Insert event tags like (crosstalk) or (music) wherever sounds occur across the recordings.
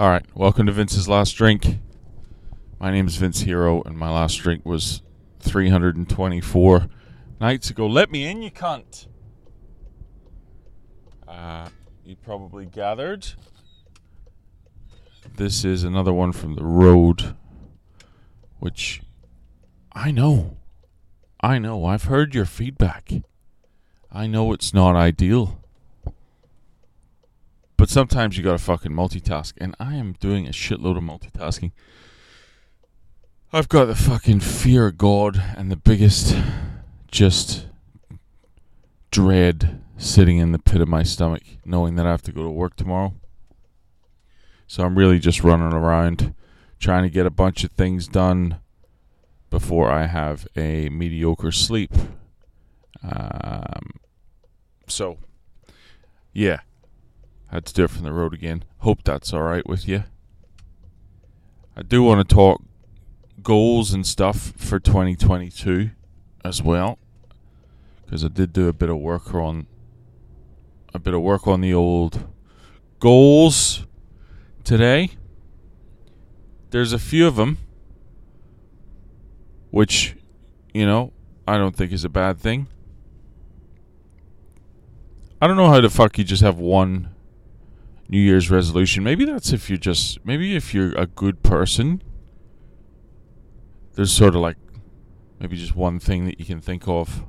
All right, welcome to Vince's Last Drink. My name is Vince Hero, and my last drink was 324 nights ago. Let me in, you cunt. Uh, you probably gathered. This is another one from the road, which I know. I know. I've heard your feedback. I know it's not ideal. But sometimes you gotta fucking multitask, and I am doing a shitload of multitasking. I've got the fucking fear of God and the biggest just dread sitting in the pit of my stomach, knowing that I have to go to work tomorrow. So I'm really just running around trying to get a bunch of things done before I have a mediocre sleep. Um, so, yeah, had to do it from the road again. Hope that's all right with you. I do want to talk goals and stuff for 2022 as well, because I did do a bit of work on a bit of work on the old goals today. There's a few of them, which you know I don't think is a bad thing. I don't know how the fuck you just have one New Year's resolution. Maybe that's if you're just maybe if you're a good person. There's sort of like maybe just one thing that you can think of.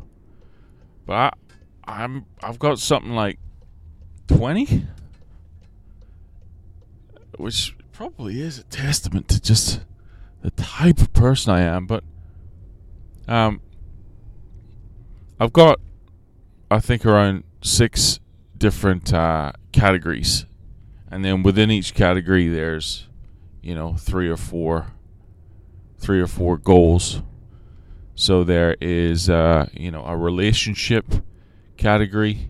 But I, I'm I've got something like twenty, which probably is a testament to just the type of person I am. But um, I've got I think around six different uh, categories and then within each category there's you know three or four three or four goals. So there is uh, you know a relationship category.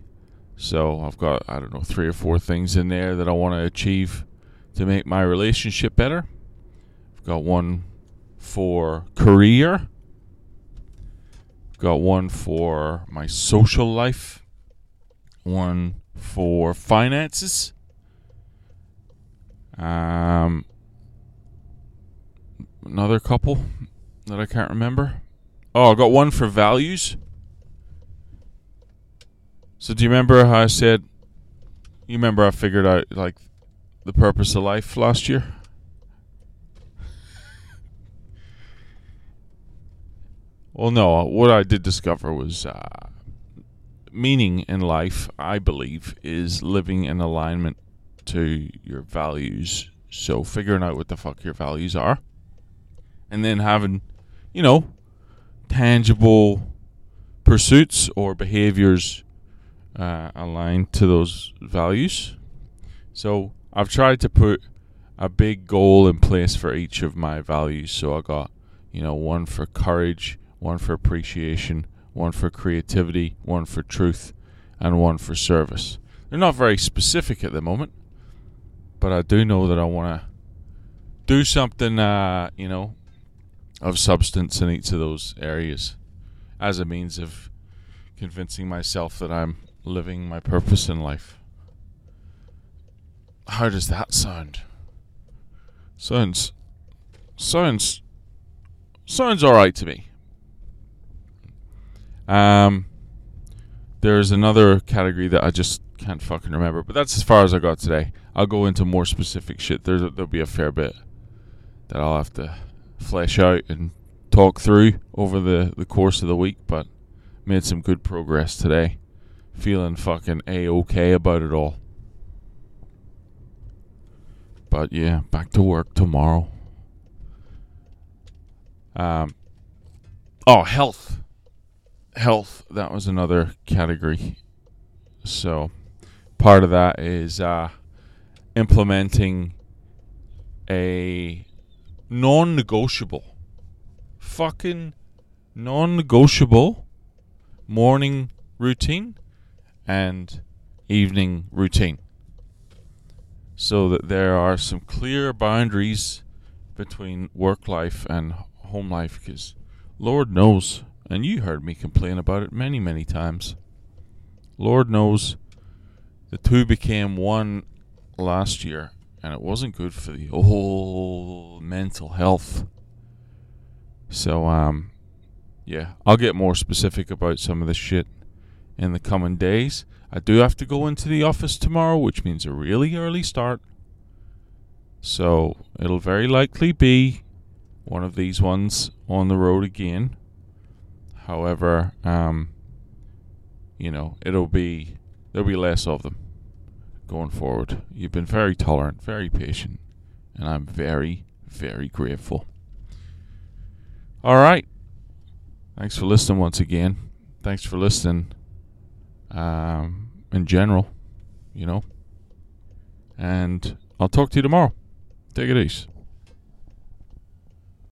So i've got i don't know three or four things in there that i want to achieve to make my relationship better. I've got one for career. I've got one for my social life. One for finances um, another couple that I can't remember. Oh, I got one for values. So do you remember how I said? You remember I figured out like the purpose of life last year. (laughs) well, no. What I did discover was uh, meaning in life. I believe is living in alignment to your values. So figuring out what the fuck your values are, and then having, you know, tangible pursuits or behaviors uh, aligned to those values. So I've tried to put a big goal in place for each of my values. So I got, you know, one for courage, one for appreciation, one for creativity, one for truth, and one for service. They're not very specific at the moment, but I do know that I want to do something, uh, you know, of substance in each of those areas as a means of convincing myself that I'm living my purpose in life. How does that sound? Sounds sounds sounds all right to me. Um, there's another category that I just can't fucking remember, but that's as far as I got today. I'll go into more specific shit. There's there'll be a fair bit that I'll have to flesh out and talk through over the the course of the week, but made some good progress today. Feeling fucking a okay about it all. But yeah, back to work tomorrow. Um. Oh, health. Health. That was another category. So part of that is uh, implementing a non negotiable, fucking non negotiable morning routine and evening routine. So that there are some clear boundaries between work life and home life because Lord knows, and you heard me complain about it many, many times. Lord knows the two became one last year, and it wasn't good for the whole mental health. So, um, yeah, I'll get more specific about some of this shit in the coming days. I do have to go into the office tomorrow, which means a really early start. So it'll very likely be one of these ones on the road again. However, um, you know, it'll be there'll be less of them going forward. You've been very tolerant, very patient, and I'm very, very grateful. All right. Thanks for listening once again. Thanks for listening um, in general, you know. And I'll talk to you tomorrow. Take it easy.